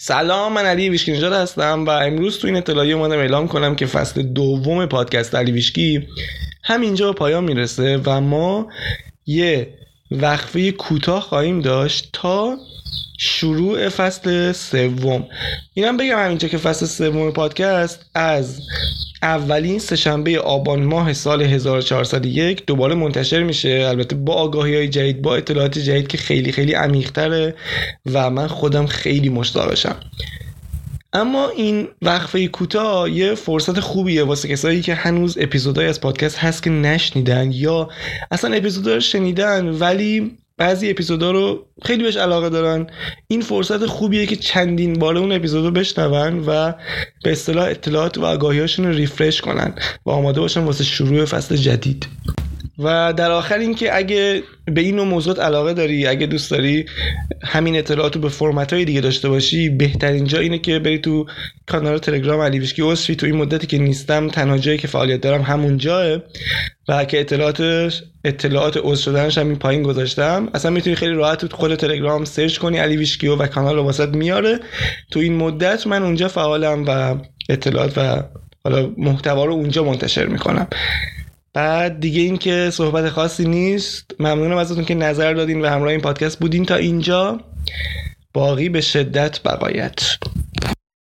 سلام من علی ویشکی نژاد هستم و امروز تو این اطلاعیه اومدم اعلام کنم که فصل دوم پادکست علی ویشکی همینجا به پایان می‌رسه و ما یه وقفه کوتاه خواهیم داشت تا شروع فصل سوم. اینم بگم همینجا که فصل سوم پادکست از اولین سهشنبه آبان ماه سال 1401 دوباره منتشر میشه. البته با آگاهی های جدید با اطلاعات جدید که خیلی خیلی عمیقتره و من خودم خیلی مشتاقشم اما این وقفه کوتاه یه فرصت خوبیه واسه کسایی که هنوز اپیزودهای از پادکست هست که نشنیدن یا اصلا اپیزودها رو شنیدن ولی بعضی اپیزودا رو خیلی بهش علاقه دارن. این فرصت خوبیه که چندین بار اون اپیزود رو بشنون و به اصطلاح اطلاعات و آگاهیاشون رو ریفرش کنن و آماده باشن واسه شروع فصل جدید. و در آخر اینکه اگه به این نوع موضوعات علاقه داری اگه دوست داری همین اطلاعات رو به فرمت های دیگه داشته باشی بهترین جا اینه که بری تو کانال تلگرام علی ویشکی اصفی تو این مدتی که نیستم تنها جایی که فعالیت دارم همون جاه و که اطلاعاتش اطلاعات عضو شدنش هم این پایین گذاشتم. اصلا می‌تونی خیلی راحت تو خود تلگرام سرچ کنی علی ویشکیو و کانال رو واسط میاره. تو این مدت من اونجا فعالم و اطلاعات و حالا محتوا رو اونجا منتشر می‌کنم. بعد دیگه این که صحبت خاصی نیست ممنونم ازتون که نظر دادین و همراه این پادکست بودین. تا اینجا باقی به شدت بقایت.